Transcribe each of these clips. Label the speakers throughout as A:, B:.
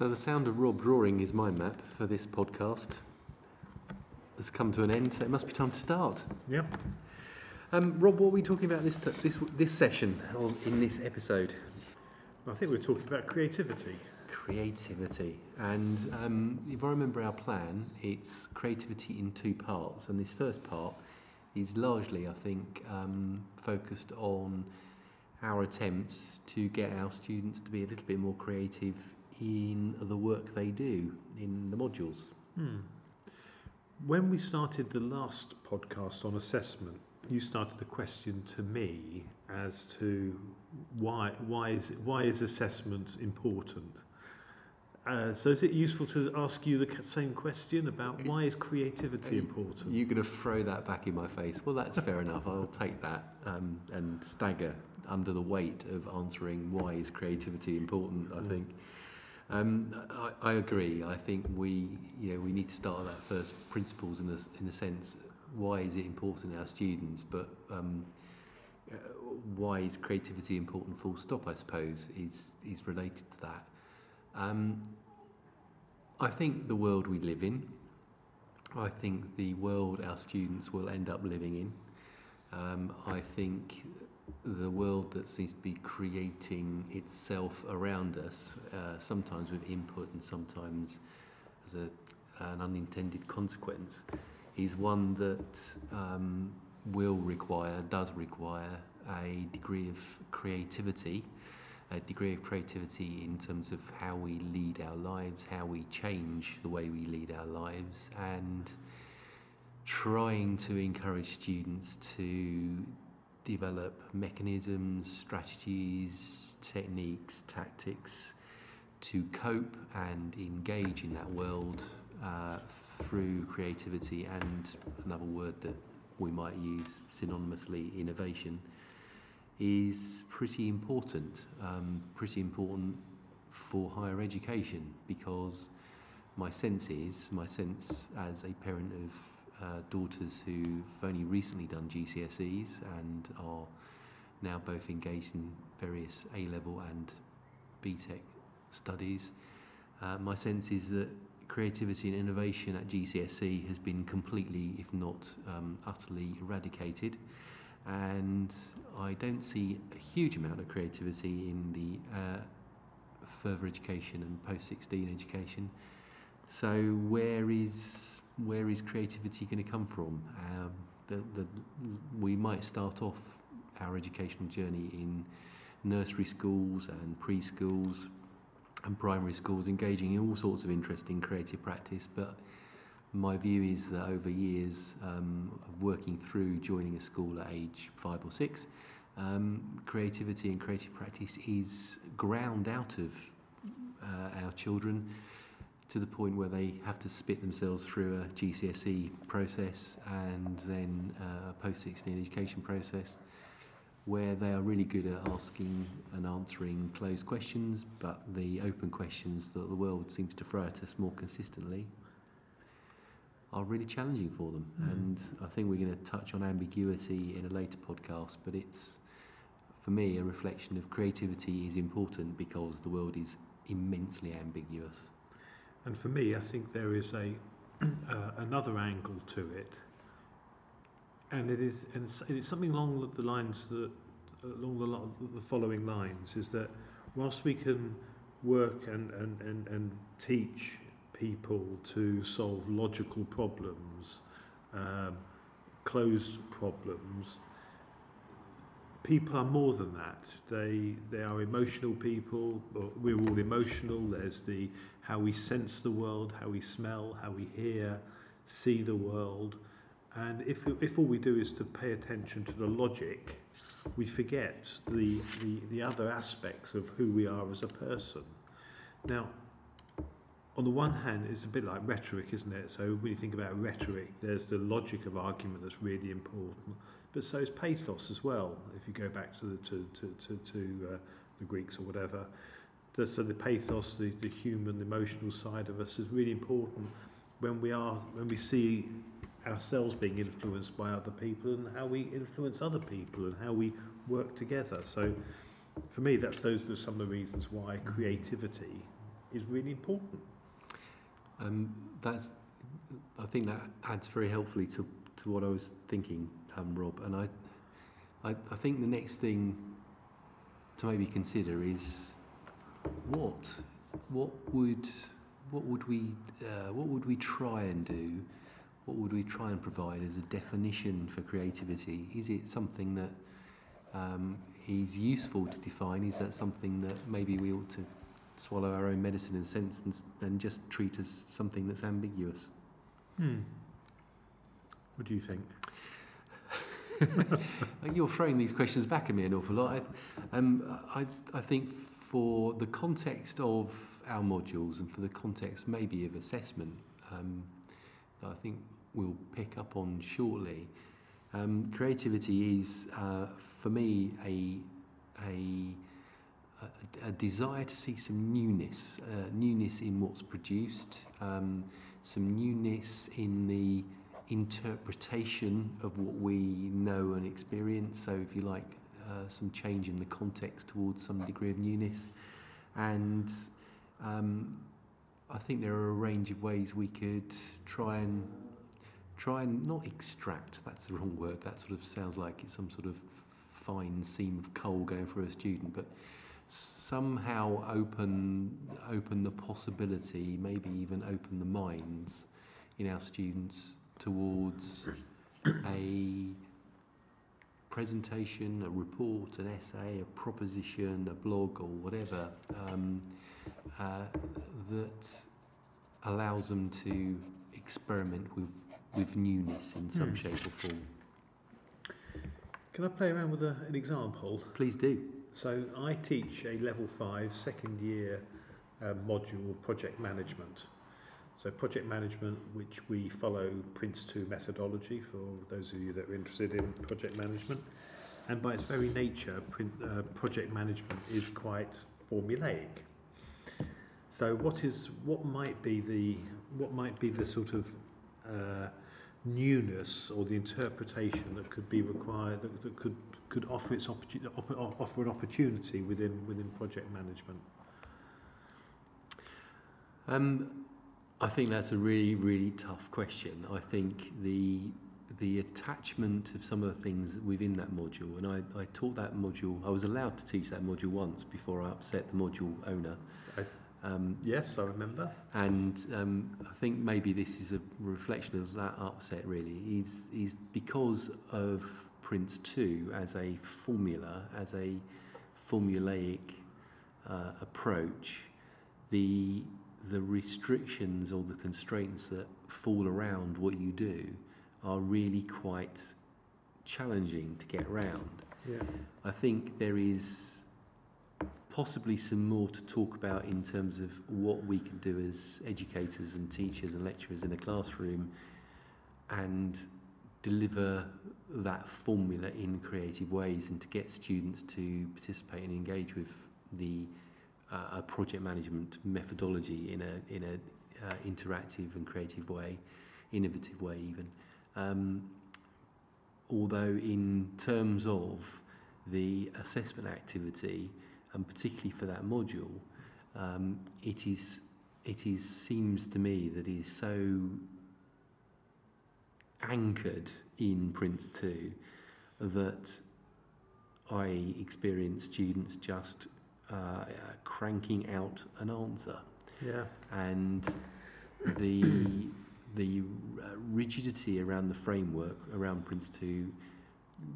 A: So the sound of Rob drawing is my map for this podcast. Has come to an end, so it must be time to start.
B: Yep.
A: Um, Rob, what are we talking about this t- this this session or in this episode?
B: I think we're talking about creativity.
A: Creativity, and um, if I remember our plan, it's creativity in two parts, and this first part is largely, I think, um, focused on our attempts to get our students to be a little bit more creative in the work they do in the modules.
B: Hmm. When we started the last podcast on assessment, you started a question to me as to why why is why is assessment important? Uh, so is it useful to ask you the same question about why is creativity important?
A: You're going to throw that back in my face. Well, that's fair enough. I'll take that um, and stagger under the weight of answering why is creativity important. I
B: Mm.
A: think. Um, I, I agree. I think we, you know, we need to start at that first principles in a, in the sense why is it important to our students, but um, uh, why is creativity important? Full stop. I suppose is is related to that. Um, I think the world we live in, I think the world our students will end up living in, um, I think the world that seems to be creating itself around us, uh, sometimes with input and sometimes as a, an unintended consequence, is one that um, will require, does require a degree of creativity a degree of creativity in terms of how we lead our lives, how we change the way we lead our lives, and trying to encourage students to develop mechanisms, strategies, techniques, tactics to cope and engage in that world uh, through creativity and another word that we might use synonymously, innovation is pretty important. Um, pretty important for higher education because my sense is, my sense as a parent of uh, daughters who've only recently done GCSEs and are now both engaged in various A level and BTEC studies, uh, my sense is that creativity and innovation at GCSE has been completely, if not um, utterly, eradicated and I don't see a huge amount of creativity in the uh, further education and post 16 education. So where is where is creativity going to come from? Um, the, the, we might start off our educational journey in nursery schools and preschools and primary schools, engaging in all sorts of interesting creative practice, but my view is that over years um, of working through joining a school at age five or six, um, creativity and creative practice is ground out of uh, our children to the point where they have to spit themselves through a GCSE process and then uh, a post 16 education process where they are really good at asking and answering closed questions, but the open questions that the world seems to throw at us more consistently are really challenging for them.
B: Mm.
A: And I think we're going to touch on ambiguity in a later podcast, but it's, for me, a reflection of creativity is important because the world is immensely ambiguous.
B: And for me, I think there is a uh, another angle to it, and it is and it's, it's something along the lines that along the, lo- the following lines is that whilst we can work and, and, and, and teach people to solve logical problems, um, closed problems, people are more than that. They they are emotional people. We're all emotional. There's the how we sense the world, how we smell, how we hear, see the world, and if if all we do is to pay attention to the logic, we forget the the, the other aspects of who we are as a person. Now, on the one hand, it's a bit like rhetoric, isn't it? So when you think about rhetoric, there's the logic of argument that's really important, but so is pathos as well. If you go back to the, to to to, to uh, the Greeks or whatever, the, so the pathos, the, the human, emotional side of us is really important when we are when we see ourselves being influenced by other people and how we influence other people and how we work together. So for me, that's those are some of the reasons why creativity is really important.
A: Um, that's, I think that adds very helpfully to, to what I was thinking, um, Rob. And I, I, I think the next thing to maybe consider is what, what would, what would we, uh, what would we try and do? What would we try and provide as a definition for creativity? Is it something that um, is useful to define? Is that something that maybe we ought to swallow our own medicine in a sense and, and just treat as something that's ambiguous?
B: Hmm. What do you think?
A: You're throwing these questions back at me an awful lot. I, um, I, I think for the context of our modules and for the context maybe of assessment, um, I think we'll pick up on shortly. Um, creativity is, uh, for me, a, a, a, a desire to see some newness, uh, newness in what's produced, um, some newness in the interpretation of what we know and experience. So, if you like, uh, some change in the context towards some degree of newness. And um, I think there are a range of ways we could try and try and not extract. That's the wrong word. That sort of sounds like it's some sort of fine seam of coal going through a student, but somehow open open the possibility, maybe even open the minds in our students towards a presentation, a report, an essay, a proposition, a blog, or whatever um, uh, that allows them to experiment with, with newness in some
B: Hmm.
A: shape or form.
B: Can I play around with a, an example?
A: Please do.
B: So I teach a level five second year uh, module project management. So project management, which we follow Prince 2 methodology for those of you that are interested in project management. And by its very nature, print, uh, project management is quite formulaic. So what is what might be the what might be the sort of uh, newness or the interpretation that could be required that, that could could offer its opportu- op- offer an opportunity within within project management.
A: Um, I think that's a really, really tough question. I think the the attachment of some of the things within that module, and I, I taught that module, I was allowed to teach that module once before I upset the module owner.
B: I-
A: Um,
B: Yes, I remember.
A: and um, I think maybe this is a reflection of that upset really is is because of Prince 2 as a formula as a formulaic uh, approach the the restrictions or the constraints that fall around what you do are really quite challenging to get around
B: Yeah.
A: I think there is possibly some more to talk about in terms of what we can do as educators and teachers and lecturers in a classroom and deliver that formula in creative ways and to get students to participate and engage with the uh, project management methodology in a in a uh, interactive and creative way, innovative way even. Um, although in terms of the assessment activity, and particularly for that module, um, it is it is seems to me that is so anchored in Prince 2 that I experience students just uh, cranking out an answer
B: Yeah.
A: and the the uh, rigidity around the framework around Prince 2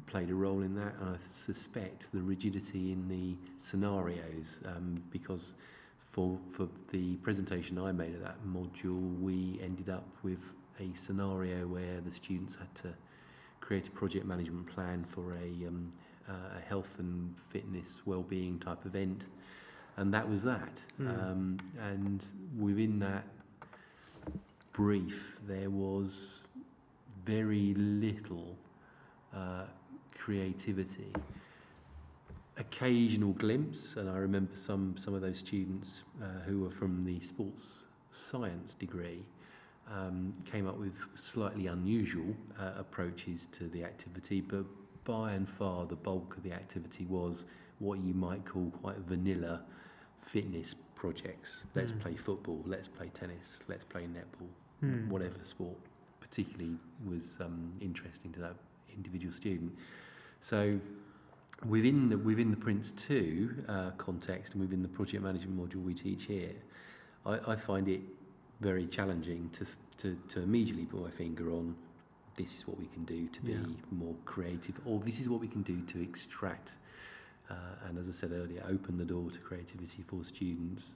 A: played a role in that and I suspect the rigidity in the scenarios um, because for for the presentation I made of that module we ended up with a scenario where the students had to create a project management plan for a um, uh, a health and fitness well-being type event and that was that
B: Hmm.
A: um, and within that brief there was very little uh, creativity occasional glimpse and I remember some some of those students uh, who were from the sports science degree um, came up with slightly unusual uh, approaches to the activity but by and far the bulk of the activity was what you might call quite vanilla fitness projects. Let's
B: Mm.
A: play football, let's play tennis, let's play netball,
B: Mm.
A: whatever sport particularly was um, interesting to that individual student. So within the, within the Prince 2 uh, context and within the project management module we teach here, I, I find it very challenging to, to, to immediately put my finger on this is what we can do to be
B: Yeah.
A: more creative or this is what we can do to extract uh, and as I said earlier open the door to creativity for students.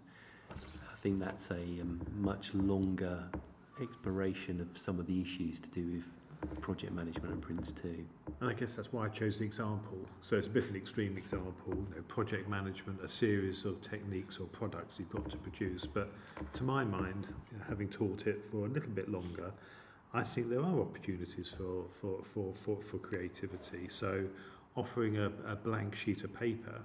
A: I think that's a um, much longer exploration of some of the issues to do with project management and Prince 2.
B: And I guess that's why I chose the example. So it's a bit of an extreme example, you know, project management, a series of techniques or products you've got to produce. But to my mind, having taught it for a little bit longer, I think there are opportunities for, for, for, for, for creativity. So offering a, a blank sheet of paper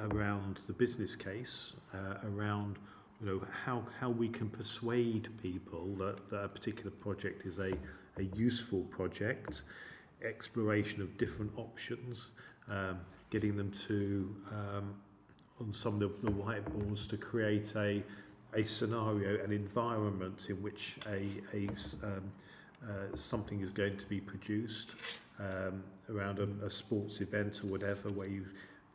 B: around the business case, uh, around you know how, how we can persuade people that, that a particular project is a, a useful project, exploration of different options, um, getting them to um, on some of the, whiteboards to create a a scenario, an environment in which a um, uh, something is going to be produced um, around a, a sports event or whatever, where you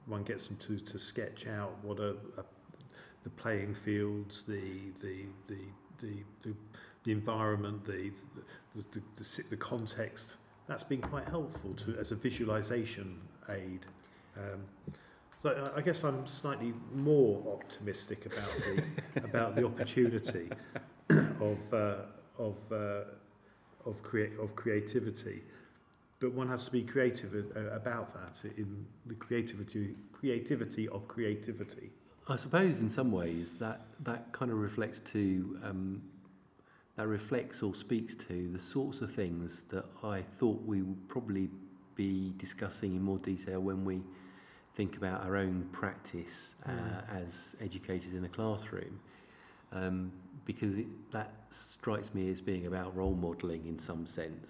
B: one gets them to, to sketch out what a, a the playing fields, the the the the, the, the environment, the the, the, the, context. That's been quite helpful to as a visualization aid. Um, so I- I guess I'm slightly more optimistic about the about the opportunity of uh, of uh, of create of creativity, but one has to be creative uh, about that in the creativity creativity of creativity.
A: I suppose in some ways that that kind of reflects to um, that reflects or speaks to the sorts of things that I thought we would probably be discussing in more detail when we think about our own practice uh,
B: Mm.
A: as educators in a classroom. Um, because it, that strikes me as being about role modelling in some sense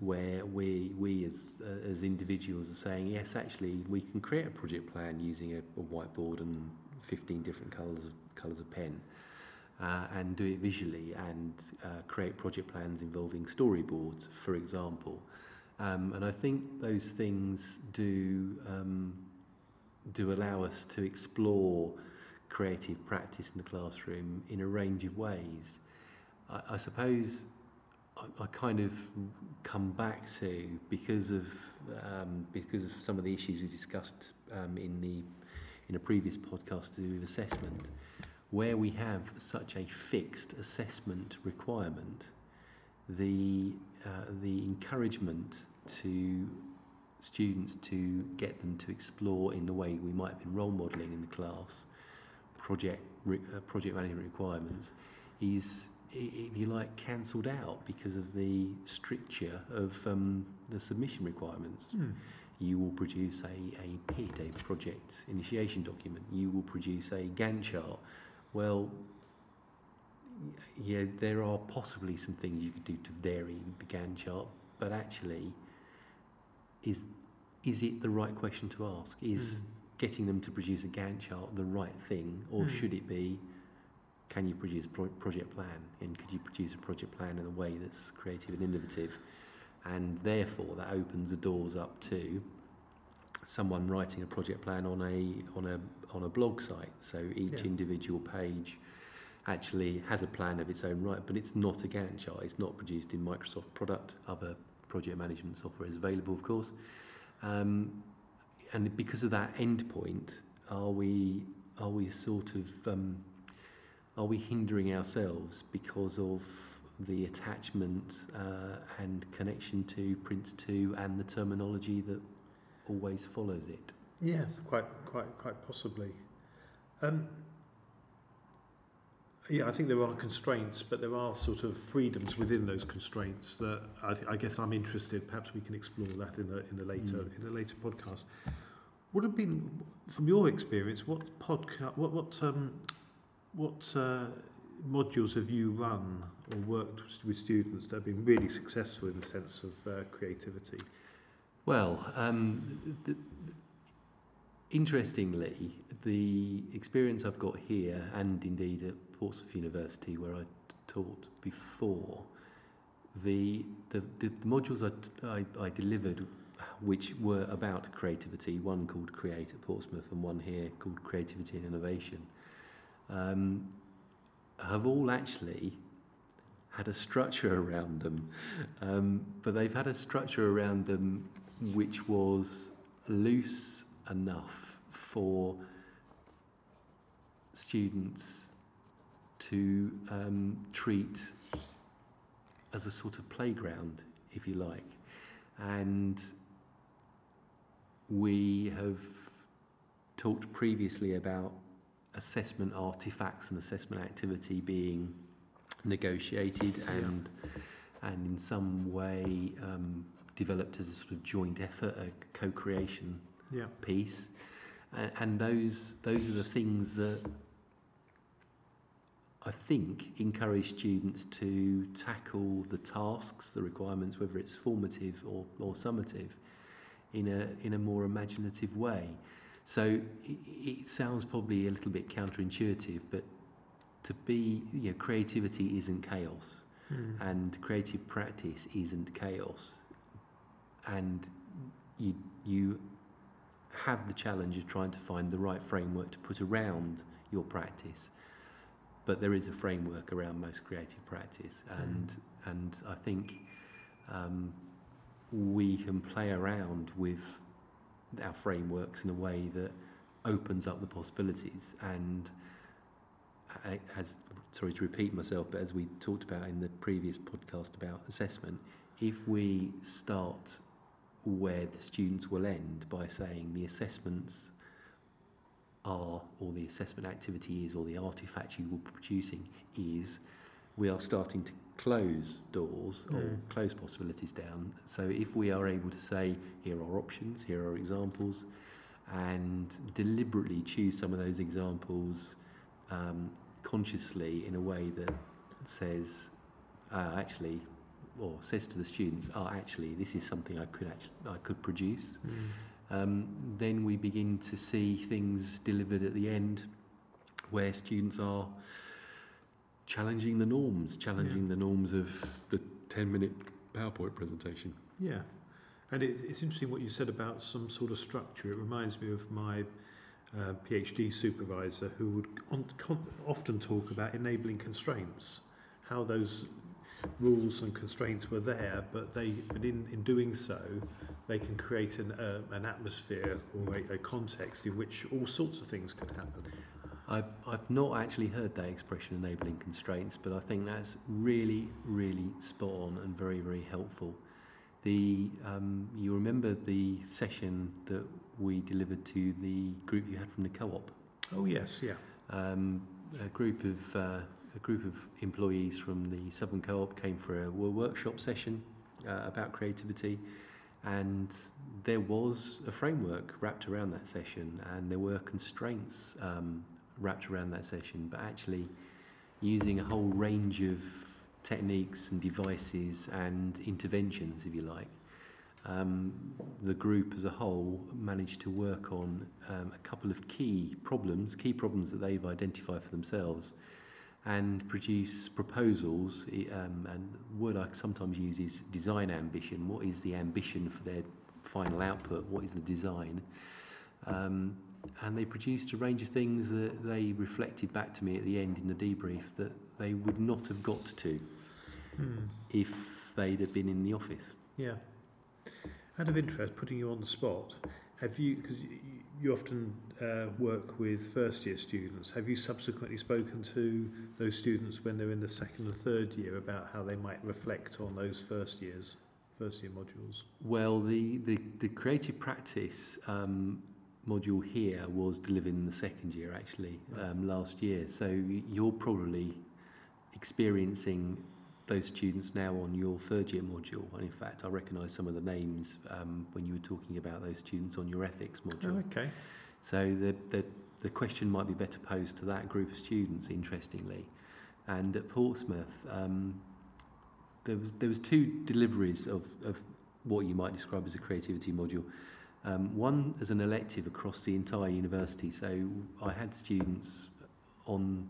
A: where we we as uh, as individuals are saying yes actually we can create a project plan using a, a whiteboard and 15 different colors of colors of pen uh, and do it visually and uh, create project plans involving storyboards for example. Um, and I think those things do um, do allow us to explore creative practice in the classroom in a range of ways. I, I suppose I, I kind of come back to because of um, because of some of the issues we discussed um, in the in a previous podcast to do with assessment, where we have such a fixed assessment requirement, the uh, the encouragement to students to get them to explore in the way we might have been role modelling in the class project re, uh, project management requirements is if you like cancelled out because of the stricture of um, the submission requirements
B: Hmm.
A: you will produce a, a PID, a project initiation document. You will produce a Gantt chart. Well, yeah, there are possibly some things you could do to vary the Gantt chart, but actually, is is it the right question to ask? Is
B: Mm.
A: getting them to produce a Gantt chart the right thing, or
B: Mm.
A: should it be? Can you produce a pro- project plan, and could you produce a project plan in a way that's creative and innovative? and therefore that opens the doors up to someone writing a project plan on a on a on a blog site. So each
B: Yeah.
A: individual page actually has a plan of its own right but it's not a Gantt chart. It's not produced in Microsoft product. Other project management software is available of course. Um, and because of that endpoint are we are we sort of um, are we hindering ourselves because of the attachment uh, and connection to Prince 2 and the terminology that always follows it?
B: Yeah, quite, quite, quite possibly. Um, yeah, I think there are constraints, but there are sort of freedoms within those constraints that I, th- I guess I'm interested. Perhaps we can explore that in a in a later
A: Mm.
B: in a later podcast. Would have been, from your experience, what podcast, what what um, what uh, modules have you run or worked with students that have been really successful in the sense of uh, creativity?
A: Well, um, the, interestingly, the experience I've got here, and indeed at Portsmouth University, where I taught before, the the, the, modules I, I, I delivered, which were about creativity, one called Create at Portsmouth, and one here called Creativity and Innovation, um, have all actually had a structure around them, um, but they've had a structure around them which was loose enough for students to um, treat as a sort of playground, if you like. And we have talked previously about assessment artifacts and assessment activity being negotiated and and in some way um, developed as a sort of joint effort, a co-creation
B: Yeah.
A: piece, and, and those those are the things that I think encourage students to tackle the tasks, the requirements, whether it's formative or, or summative, in a in a more imaginative way. So it, it sounds probably a little bit counterintuitive, but to be you know creativity isn't chaos
B: Mm.
A: and creative practice isn't chaos and you you have the challenge of trying to find the right framework to put around your practice. But there is a framework around most creative practice and and I think um, we can play around with our frameworks in a way that opens up the possibilities. And as sorry to repeat myself, but as we talked about in the previous podcast about assessment, if we start where the students will end by saying the assessments are, or the assessment activity is, or the artifact you will be producing is, we are starting to close doors or
B: Mm.
A: close possibilities down. So if we are able to say, here are options, here are examples, and deliberately choose some of those examples um, consciously in a way that says, uh, actually, or says to the students, oh, actually, this is something I could actually I could produce.
B: Mm.
A: Um, then we begin to see things delivered at the end where students are challenging the norms, challenging the norms of the 10 minute PowerPoint presentation.
B: Yeah, and it, it's interesting what you said about some sort of structure. It reminds me of my uh, PhD supervisor who would on, con, often talk about enabling constraints, how those rules and constraints were there, but they, but in, in doing so, they can create an, uh, an atmosphere or a, a context in which all sorts of things could happen.
A: I've, I've not actually heard that expression enabling constraints, but I think that's really, really spot on and very, very helpful. The, um, you remember the session that we delivered to the group you had from the co-op?
B: Oh yes, yeah,
A: Um, a group of uh, a group of employees from the Southern Co-op came for a workshop session uh, about creativity, and there was a framework wrapped around that session, and there were constraints um, wrapped around that session. But actually, using a whole range of techniques and devices and interventions, if you like, um, the group as a whole managed to work on um, a couple of key problems, key problems that they've identified for themselves, and produce proposals. Um, and the word I sometimes use is design ambition. What is the ambition for their final output? What is the design? Um, and they produced a range of things that they reflected back to me at the end in the debrief that they would not have got to
B: Hmm.
A: if they'd have been in the office.
B: yeah. Out of interest, putting you on the spot, have you, because you often uh, work with first year students, have you subsequently spoken to those students when they're in the second and third year about how they might reflect on those first years, first year modules?
A: Well, the, the, the creative practice um, module here was delivered in the second year actually um, last year. So you're probably experiencing those students now on your third year module. And in fact, I recognise some of the names um, when you were talking about those students on your ethics module.
B: Oh, okay.
A: So the, the, the question might be better posed to that group of students, interestingly. And at Portsmouth, um, there was there was two deliveries of, of what you might describe as a creativity module. Um, one as an elective across the entire university. So I had students on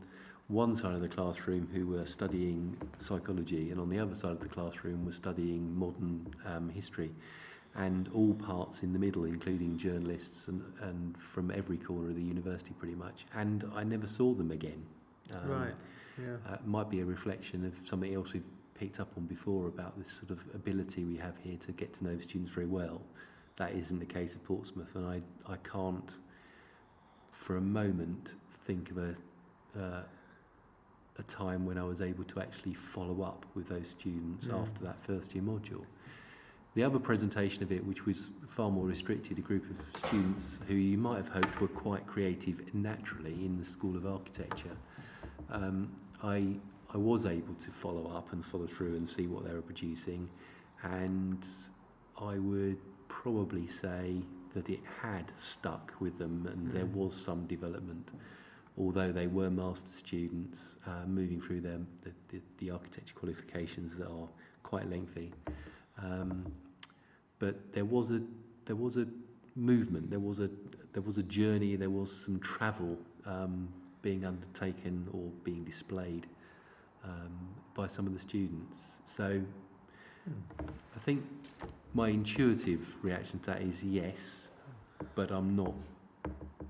A: one side of the classroom who were studying psychology, and on the other side of the classroom were studying modern um, history, and all parts in the middle, including journalists and, and from every corner of the university pretty much. And I never saw them again.
B: Um, right. Yeah.
A: Uh, might be a reflection of something else we've picked up on before about this sort of ability we have here to get to know the students very well. That isn't the case at Portsmouth, and I, I can't, for a moment, think of a, uh, a time when I was able to actually follow up with those students mm. after that first year module. The other presentation of it, which was far more restricted, a group of students who you might have hoped were quite creative naturally in the School of Architecture, um, I, I was able to follow up and follow through and see what they were producing, and I would probably say that it had stuck with them and mm. there was some development although they were master students uh, moving through them the, the, the, architecture qualifications that are quite lengthy um, but there was a there was a movement there was a there was a journey there was some travel um, being undertaken or being displayed um, by some of the students so. I think my intuitive reaction to that is yes but I'm not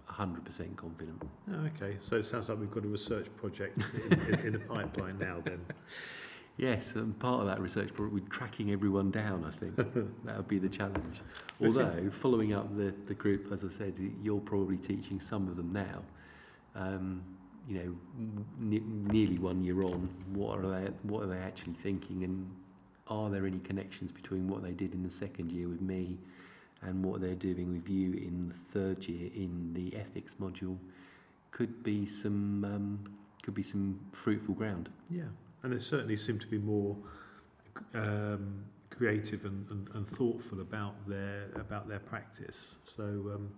A: 100% confident.
B: Oh, okay, so it sounds like we've got a research project in, in, in the pipeline now then.
A: Yes, and part of that research project we're tracking everyone down, I think. that would be the challenge. Although, following up the, the group, as I said, you're probably teaching some of them now. Um, you know, nearly one year on, what are they what are they actually thinking and are there any connections between what they did in the second year with me and what they're doing with you in the third year in the ethics module could be some um, could be some fruitful ground.
B: Yeah, and it certainly seemed to be more um, creative and, and, and, thoughtful about their about their practice. So um,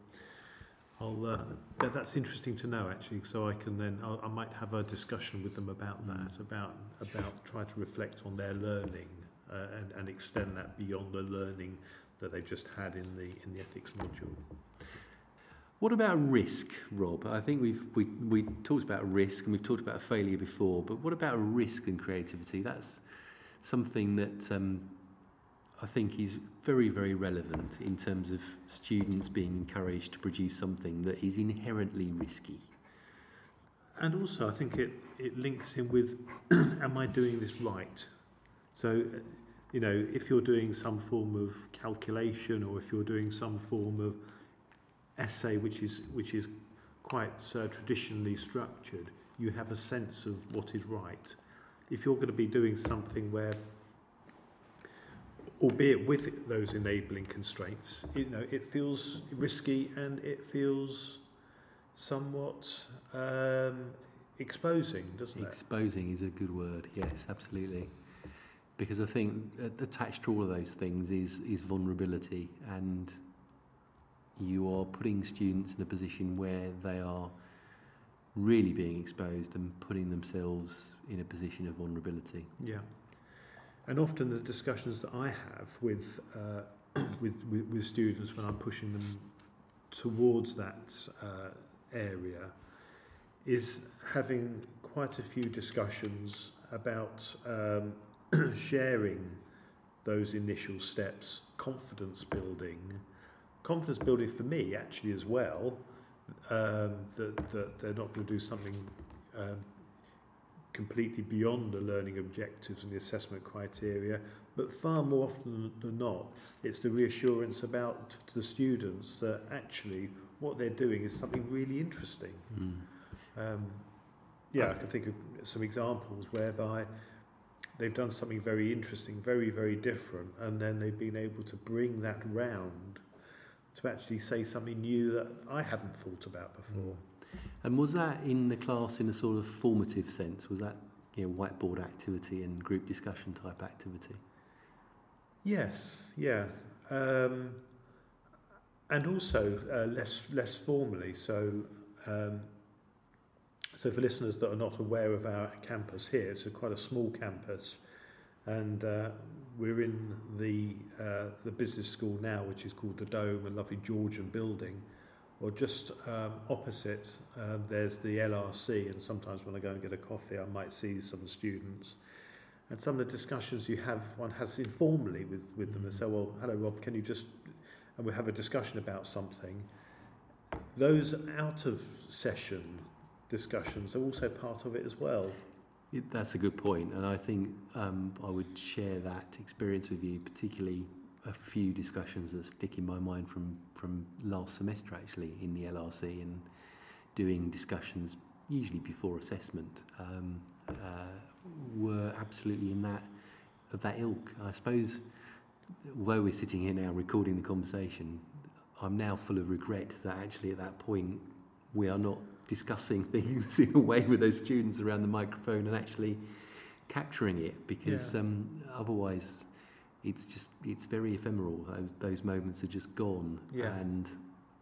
B: I'll uh, that, that's interesting to know actually. So I can then I'll, I might have a discussion with them about that mm. about about try to reflect on their learning uh, and, and extend that beyond the learning that they've just had in the in the ethics module.
A: What about risk, Rob? I think we've we, we talked about risk and we've talked about failure before, but what about risk and creativity? That's something that um, I think is very, very relevant in terms of students being encouraged to produce something that is inherently risky.
B: And also, I think it, it links in with, am I doing this right? So you know, if you're doing some form of calculation or if you're doing some form of essay which is which is quite uh, traditionally structured, you have a sense of what is right. If you're going to be doing something where, albeit with those enabling constraints, you know, it feels risky and it feels somewhat um, exposing, doesn't
A: it? Exposing is a good word. Yes, absolutely because I think attached to all of those things is is vulnerability, and you are putting students in a position where they are really being exposed and putting themselves in a position of vulnerability.
B: Yeah, and often the discussions that I have with uh, with, with, with students when I'm pushing them towards that uh, area is having quite a few discussions about um, sharing those initial steps, confidence building, confidence building for me actually as well, um, that, that they're not going to do something um, completely beyond the learning objectives and the assessment criteria, but far more often than not, it's the reassurance about to the students that actually what they're doing is something really interesting. Mm. Um, yeah, I can think of some examples whereby they've done something very interesting, very, very different, and then they've been able to bring that round to actually say something new that I hadn't thought about before.
A: Mm. And was that in the class in a sort of formative sense? Was that you know, whiteboard activity and group discussion type activity?
B: Yes, yeah. Um, and also uh, less less formally. So um, so for listeners that are not aware of our campus here, it's a quite a small campus. And uh, we're in the, uh, the business school now, which is called the Dome, a lovely Georgian building. Or just um, opposite, uh, there's the LRC, and sometimes when I go and get a coffee, I might see some students. And some of the discussions you have, one has informally with, with them, and say, well, hello Rob, can you just, and we have a discussion about something. Those out of session discussions are also part of it as well.
A: It, that's a good point, and I think um, I would share that experience with you, particularly a few discussions that stick in my mind from from last semester actually in the LRC and doing discussions usually before assessment um, uh, were absolutely in that of that ilk. I suppose although we're sitting here now recording the conversation, I'm now full of regret that actually at that point we are not discussing things in a way with those students around the microphone and actually capturing it because
B: Yeah.
A: um, otherwise it's just it's very ephemeral those, those moments are just gone
B: Yeah.
A: and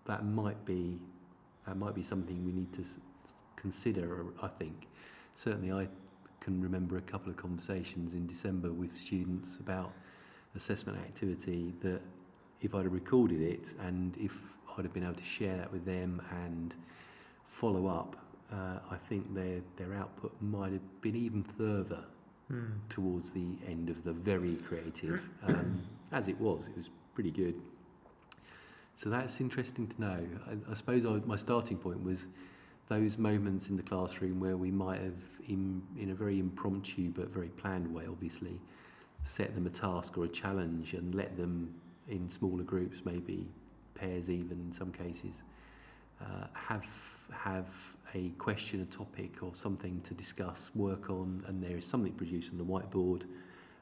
A: that might be that might be something we need to s- consider I think certainly I can remember a couple of conversations in December with students about assessment activity that if I'd have recorded it and if I'd have been able to share that with them and follow up, uh, I think their their output might have been even further
B: Hmm.
A: towards the end of the very creative. Um, as it was, it was pretty good. So that's interesting to know. I, I suppose I, my starting point was those moments in the classroom where we might have, in, in a very impromptu but very planned way, obviously, set them a task or a challenge and let them in smaller groups, maybe pairs even in some cases, uh, have have a question, a topic, or something to discuss, work on, and there is something produced on the whiteboard.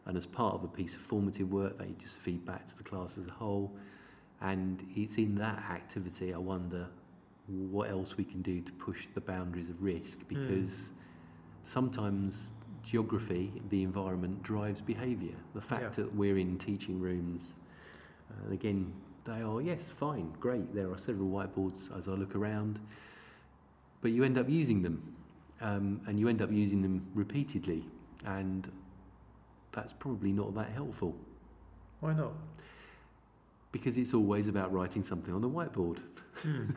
A: And as part of a piece of formative work, they just feed back to the class as a whole. And it's in that activity, I wonder what else we can do to push the boundaries of risk because sometimes geography, the environment, drives behaviour. The fact
B: Yeah.
A: that we're in teaching rooms, and again, they are, yes, fine, great. There are several whiteboards as I look around, but you end up using them, um, and you end up using them repeatedly, and that's probably not that helpful
B: Why not?
A: because it's always about writing something on the whiteboard.
B: Hmm.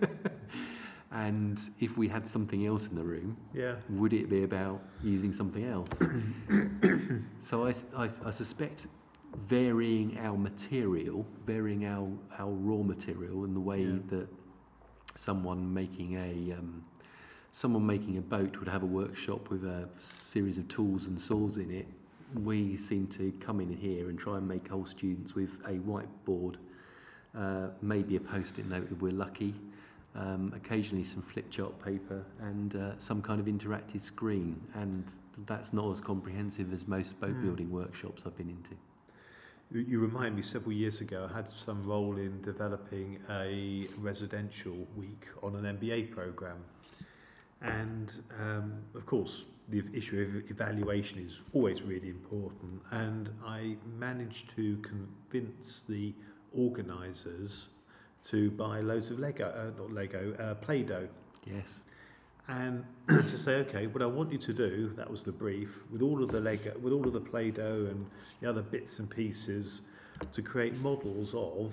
A: and if we had something else in the room,
B: Yeah.
A: would it be about using something else? so I I suspect varying our material, varying our, our raw material in the way
B: Yeah.
A: that someone making a um, someone making a boat would have a workshop with a series of tools and saws in it. We seem to come in here and try and make whole students with a whiteboard, uh, maybe a post-it note if we're lucky, um, occasionally some flip chart paper and uh, some kind of interactive screen. And that's not as comprehensive as most boat
B: Hmm.
A: building workshops I've been into.
B: You, remind me several years ago, I had some role in developing a residential week on an MBA program. And um, of course, the issue of evaluation is always really important. And I managed to convince the organisers to buy loads of Lego, uh, not Lego, uh, Play Doh.
A: Yes.
B: And to say, okay, what I want you to do, that was the brief, with all of the Lego, with all of the Play-Doh and the other bits and pieces, to create models of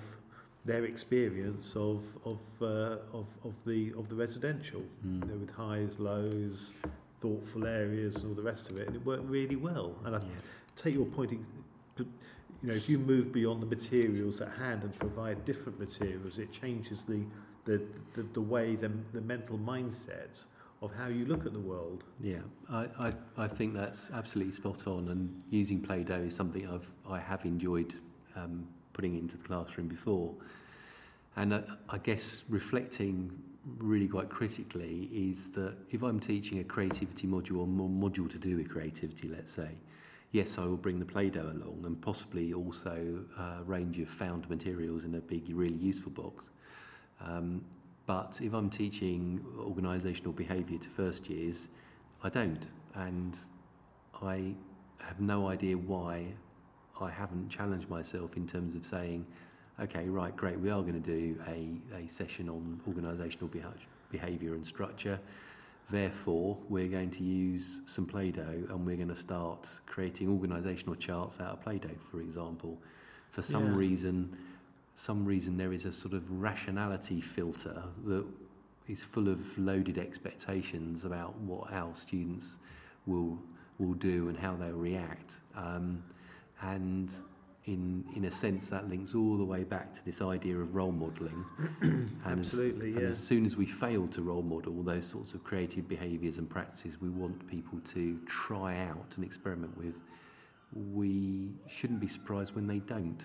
B: their experience of of uh, of of the of the residential,
A: Mm.
B: you know, with highs, lows, thoughtful areas, and all the rest of it, and it worked really well. And I
A: Yeah.
B: take your point. You know, if you move beyond the materials at hand and provide different materials, it changes the the, the, the way, the, the mental mindset of how you look at the world.
A: Yeah, I, I, I think that's absolutely spot on. And using Play-Doh is something I've I have enjoyed um, putting into the classroom before. And I, I guess reflecting really quite critically is that if I'm teaching a creativity module or more module to do with creativity, let's say, yes, I will bring the Play-Doh along and possibly also a range of found materials in a big, really useful box. Um, but if I'm teaching organisational behaviour to first years, I don't. And I have no idea why I haven't challenged myself in terms of saying, okay, right, great, we are going to do a, a session on organisational beha- behaviour and structure. Therefore, we're going to use some Play-Doh and we're going to start creating organisational charts out of Play-Doh, for example. For some
B: Yeah.
A: reason, some reason there is a sort of rationality filter that is full of loaded expectations about what our students will will do and how they'll react. Um, and in in a sense, that links all the way back to this idea of role modelling. and
B: Absolutely,
A: as, and as soon as we fail to role model those sorts of creative behaviours and practices we want people to try out and experiment with, we shouldn't be surprised when they don't.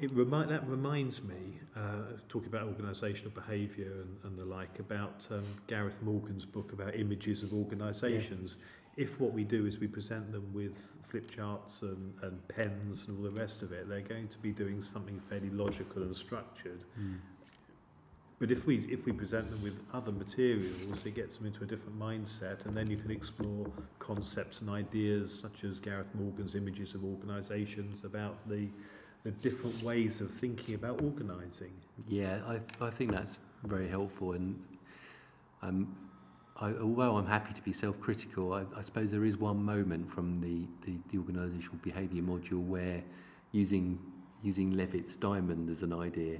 B: It remind, that reminds me, uh, talking about organisational behaviour and, and the like, about um, Gareth Morgan's book about images of organisations. If what we do is we present them with flip charts and, and pens and all the rest of it, they're going to be doing something fairly logical and structured. But if we if we present them with other materials, it gets them into a different mindset, and then you can explore concepts and ideas such as Gareth Morgan's images of organisations about the the different ways of thinking about organising.
A: Yeah, I, I think that's very helpful. And um, I, although I'm happy to be self-critical, I, I suppose there is one moment from the, the, the organisational behaviour module where using using Leavitt's diamond as an idea,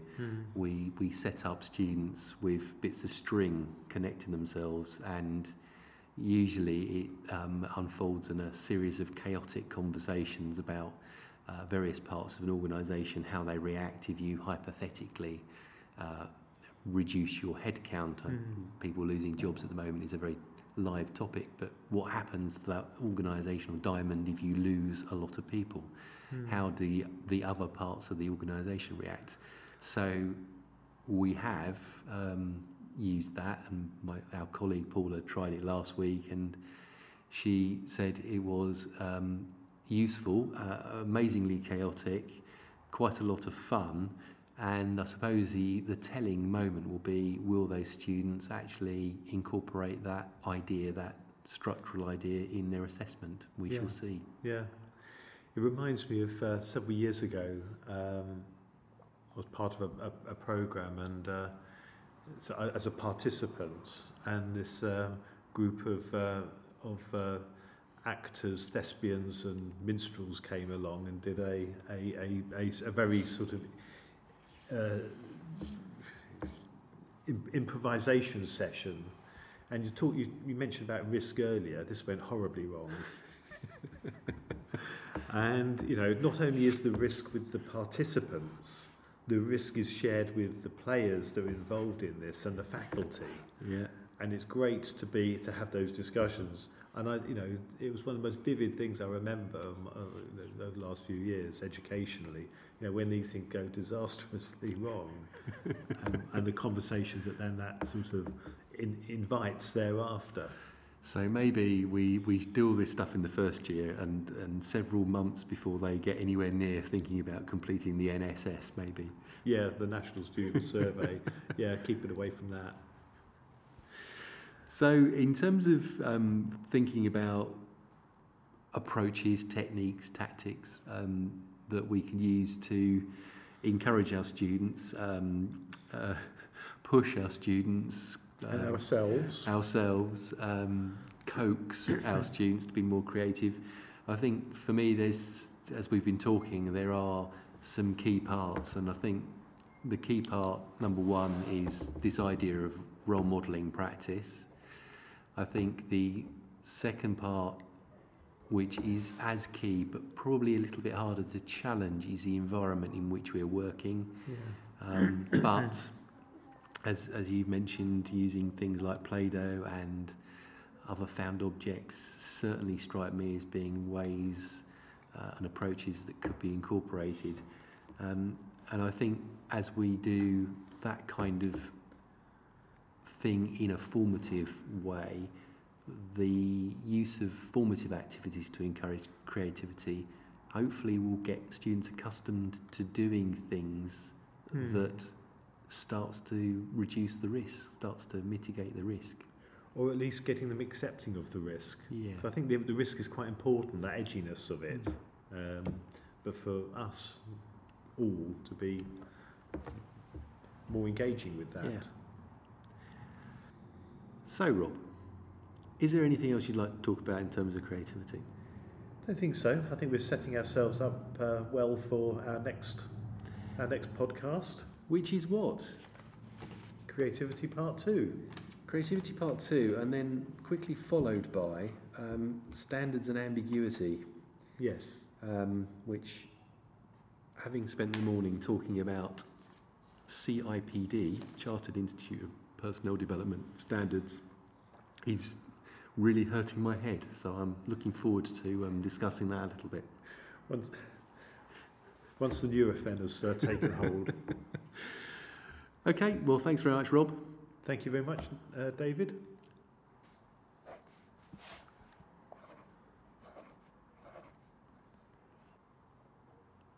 A: we, we set up students with bits of string connecting themselves and usually it um, unfolds in a series of chaotic conversations about uh, various parts of an organisation, how they react if you hypothetically uh, reduce your head count. Uh, People losing jobs at the moment is a very live topic, but what happens to that organisational diamond if you lose a lot of people? How do the, the other parts of the organisation react? So we have um, used that, and my, our colleague Paula tried it last week, and she said it was um, useful, uh, amazingly chaotic, quite a lot of fun, and I suppose the, the telling moment will be will those students actually incorporate that idea, that structural idea, in their assessment? We
B: Yeah.
A: shall see.
B: Yeah, it reminds me of uh, several years ago. Um, I was part of a, a, a program, and uh, so I, as a participant, and this uh, group of uh, of uh, actors, thespians, and minstrels came along and did a a a a very sort of uh, im- improvisation session. And you talk, you, you mentioned about risk earlier. This went horribly wrong. and you know, not only is the risk with the participants, the risk is shared with the players that are involved in this and the faculty.
A: Yeah.
B: And it's great to be to have those discussions. And I, you know, it was one of the most vivid things I remember um, uh, the, the last few years educationally. You know, when these things go disastrously wrong, and, and the conversations that then that sort of in, invites thereafter.
A: So maybe we, we do all this stuff in the first year and, and several months before they get anywhere near thinking about completing the NSS, maybe.
B: Yeah, the National Student Survey. Yeah, keep it away from that.
A: So, in terms of um, thinking about approaches, techniques, tactics um, that we can use to encourage our students, um, uh, push our students,
B: And
A: uh,
B: ourselves.
A: ourselves, um, coax our students to be more creative. I think for me, there's, as we've been talking, there are some key parts, and I think the key part, number one, is this idea of role modelling practice. I think the second part, which is as key but probably a little bit harder to challenge, is the environment in which we're working.
B: Yeah.
A: Um, but as, as you've mentioned, using things like Play-Doh and other found objects certainly strike me as being ways uh, and approaches that could be incorporated. Um, and I think as we do that kind of thing in a formative way, the use of formative activities to encourage creativity hopefully will get students accustomed to doing things
B: Hmm.
A: that starts to reduce the risk, starts to mitigate the risk.
B: Or at least getting them accepting of the risk.
A: Yeah.
B: So I think the, the risk is quite important, that edginess of it. Um, but for us all to be more engaging with that.
A: Yeah. So, Rob, Is there anything else you'd like to talk about in terms of creativity?
B: I don't think so. I think we're setting ourselves up uh, well for our next our next podcast,
A: Which is what?
B: Creativity Part Two.
A: Creativity Part 2, and then quickly followed by um, Standards and Ambiguity,
B: Yes.
A: um, which, having spent the morning talking about CIPD, Chartered Institute of Personnel Development Standards, is really hurting my head. So I'm looking forward to um, discussing that a little bit.
B: Once, once the Nurofen has uh, taken hold.
A: Okay, well, thanks very much, Rob.
B: Thank you very much, uh, David.